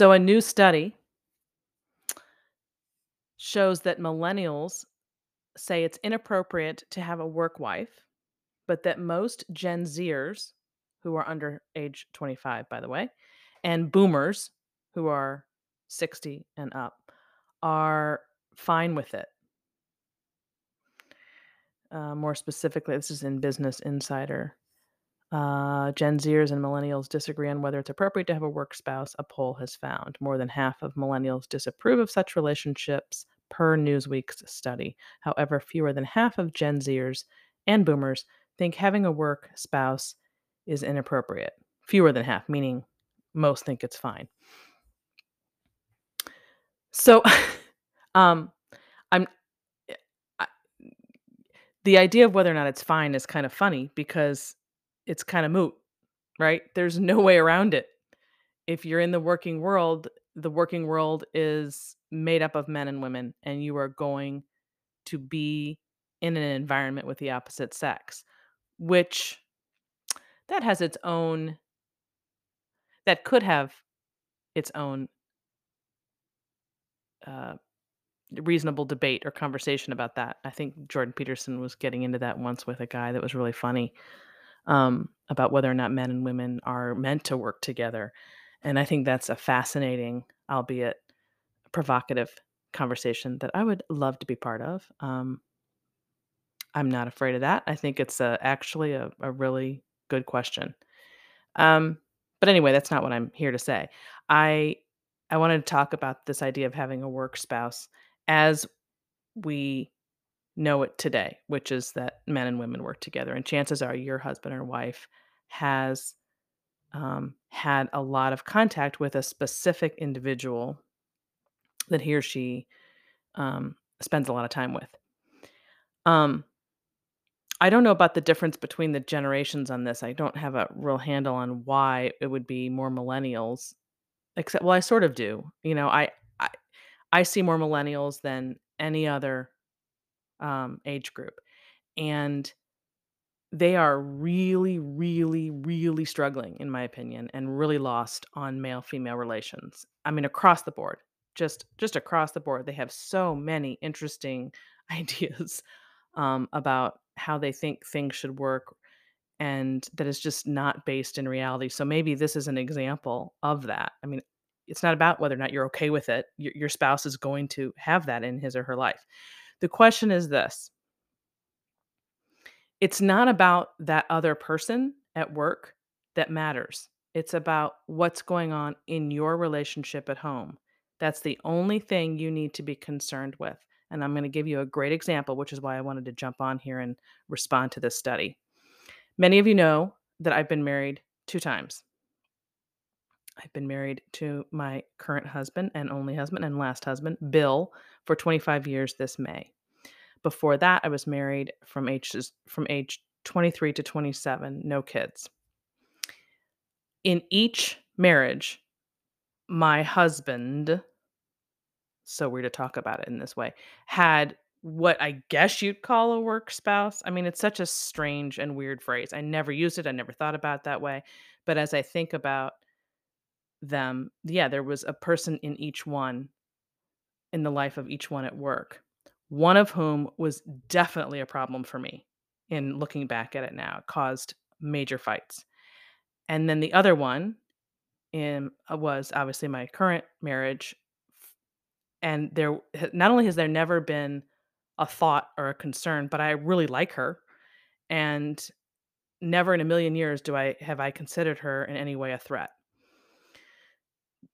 So, a new study shows that millennials say it's inappropriate to have a work wife, but that most Gen Zers, who are under age 25, by the way, and boomers, who are 60 and up, are fine with it. Uh, more specifically, this is in Business Insider. Uh, Gen Zers and millennials disagree on whether it's appropriate to have a work spouse, a poll has found. More than half of millennials disapprove of such relationships, per Newsweek's study. However, fewer than half of Gen Zers and boomers think having a work spouse is inappropriate. Fewer than half, meaning most think it's fine. So, um, I'm eh, I, the idea of whether or not it's fine is kind of funny because it's kind of moot, right? There's no way around it. If you're in the working world, the working world is made up of men and women, and you are going to be in an environment with the opposite sex, which that has its own that could have its own uh, reasonable debate or conversation about that. I think Jordan Peterson was getting into that once with a guy that was really funny um, about whether or not men and women are meant to work together. And I think that's a fascinating, albeit provocative conversation that I would love to be part of. Um, I'm not afraid of that. I think it's a, actually a, a really good question. Um, but anyway, that's not what I'm here to say. I I wanted to talk about this idea of having a work spouse as we know it today, which is that men and women work together. And chances are your husband or wife has um, had a lot of contact with a specific individual that he or she um, spends a lot of time with. Um, I don't know about the difference between the generations on this. I don't have a real handle on why it would be more millennials. Except, well, I sort of do. You know, I I, I see more millennials than any other um, age group, and they are really, really, really struggling, in my opinion, and really lost on male female relations. I mean, across the board, just just across the board, they have so many interesting ideas um, about how they think things should work and that is just not based in reality. So maybe this is an example of that. I mean, it's not about whether or not you're okay with it. Your, your spouse is going to have that in his or her life. The question is this it's not about that other person at work that matters. It's about what's going on in your relationship at home. That's the only thing you need to be concerned with. And I'm going to give you a great example, which is why I wanted to jump on here and respond to this study. Many of you know that I've been married two times. I've been married to my current husband and only husband and last husband, Bill, for 25 years this May. Before that, I was married from age from age 23 to 27, no kids. In each marriage, my husband so weird to talk about it in this way, had what I guess you'd call a work spouse. I mean, it's such a strange and weird phrase. I never used it. I never thought about it that way. But as I think about them, yeah, there was a person in each one in the life of each one at work, one of whom was definitely a problem for me in looking back at it now. It caused major fights. And then the other one in, uh, was obviously my current marriage and there not only has there never been a thought or a concern, but I really like her, and never in a million years do I have I considered her in any way a threat.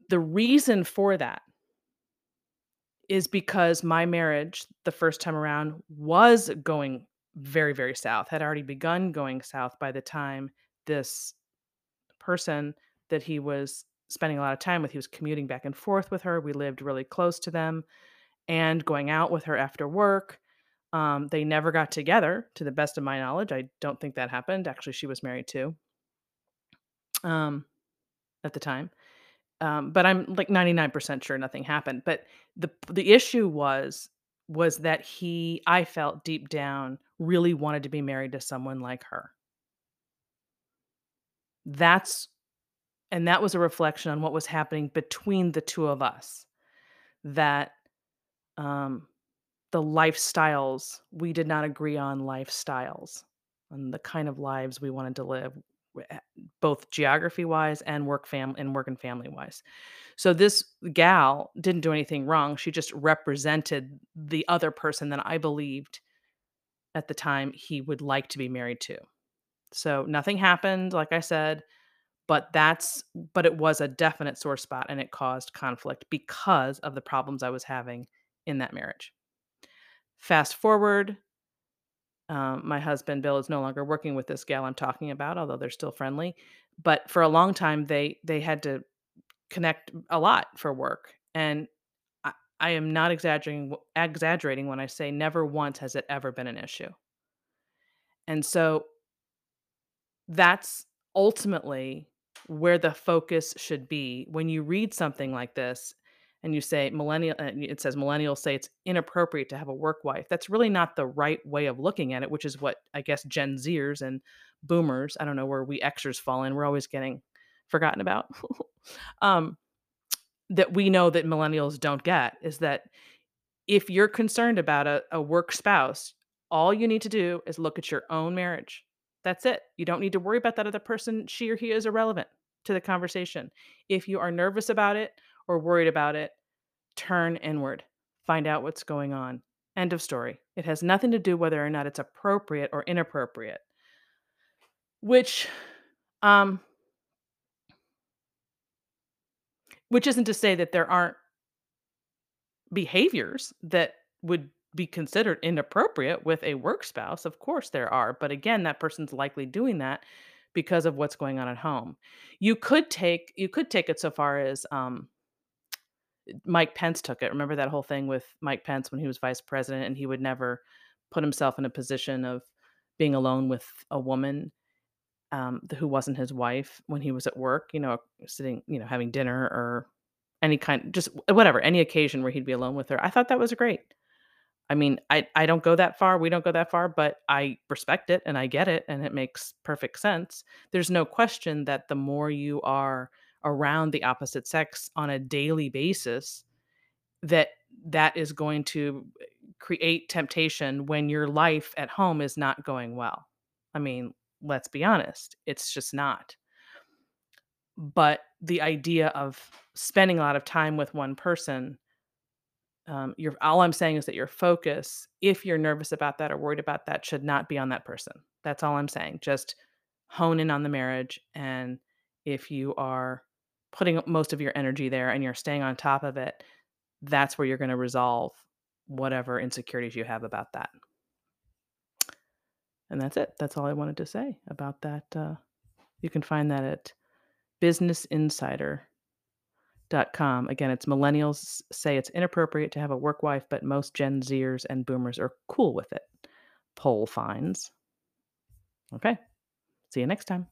The reason for that is because my marriage the first time around was going very very south had already begun going south by the time this person that he was spending a lot of time with. He was commuting back and forth with her. We lived really close to them and going out with her after work. Um, they never got together, to the best of my knowledge. I don't think that happened. Actually, she was married too um, at the time. Um, but I'm like 99% sure nothing happened. But the the issue was was that he I felt deep down really wanted to be married to someone like her. That's And that was a reflection on what was happening between the 2 of us, that, um, the lifestyles we did not agree on lifestyles, on the kind of lives we wanted to live, eh both geography-wise and work fam and work and family-wise. So this gal didn't do anything wrong, she just represented the other person that I believed at the time he would like to be married to. So nothing happened, like I said, but that's but it was a definite sore spot and it caused conflict because of the problems I was having in that marriage. Fast forward, um, my husband, Bill, is no longer working with this gal I'm talking about, although they're still friendly, but for a long time, they they had to connect a lot for work, and I I am not exaggerating exaggerating when I say never once has it ever been an issue. And so that's ultimately where the focus should be when you read something like this and you say millennial uh, it says millennials say it's inappropriate to have a work wife. That's really not the right way of looking at it, which is what I guess Gen Zers and boomers, I don't know where we Xers fall in, we're always getting forgotten about. um, that we know that millennials don't get is that if you're concerned about a, a work spouse, all you need to do is look at your own marriage. That's it. You don't need to worry about that other person. She or he is irrelevant to the conversation. If you are nervous about it or worried about it, turn inward. Find out what's going on. End of story. It has nothing to do whether or not it's appropriate or inappropriate. Which um which isn't to say that there aren't behaviors that would be considered inappropriate with a work spouse. Of course, there are. But again, that person's likely doing that because of what's going on at home. You could take you could take it so far as um, Mike Pence took it. Remember that whole thing with Mike Pence when he was vice president and he would never put himself in a position of being alone with a woman um, who wasn't his wife when he was at work, you know, sitting, you know, having dinner or any kind just whatever, any occasion where he'd be alone with her. I thought that was great. I mean, I I don't go that far, we don't go that far, but I respect it and I get it and it makes perfect sense. There's no question that the more you are around the opposite sex on a daily basis, that that is going to create temptation when your life at home is not going well. I mean, let's be honest, it's just not. But the idea of spending a lot of time with one person um, your all I'm saying is that your focus, if you're nervous about that or worried about that, should not be on that person. That's all I'm saying. Just hone in on the marriage. And if you are putting most of your energy there and you're staying on top of it, that's where you're going to resolve whatever insecurities you have about that. And that's it. That's all I wanted to say about that. Uh, you can find that at Business Insider dot com. Again, it's millennials say it's inappropriate to have a work wife, but most Gen Zers and boomers are cool with it. Poll finds. Okay. See you next time.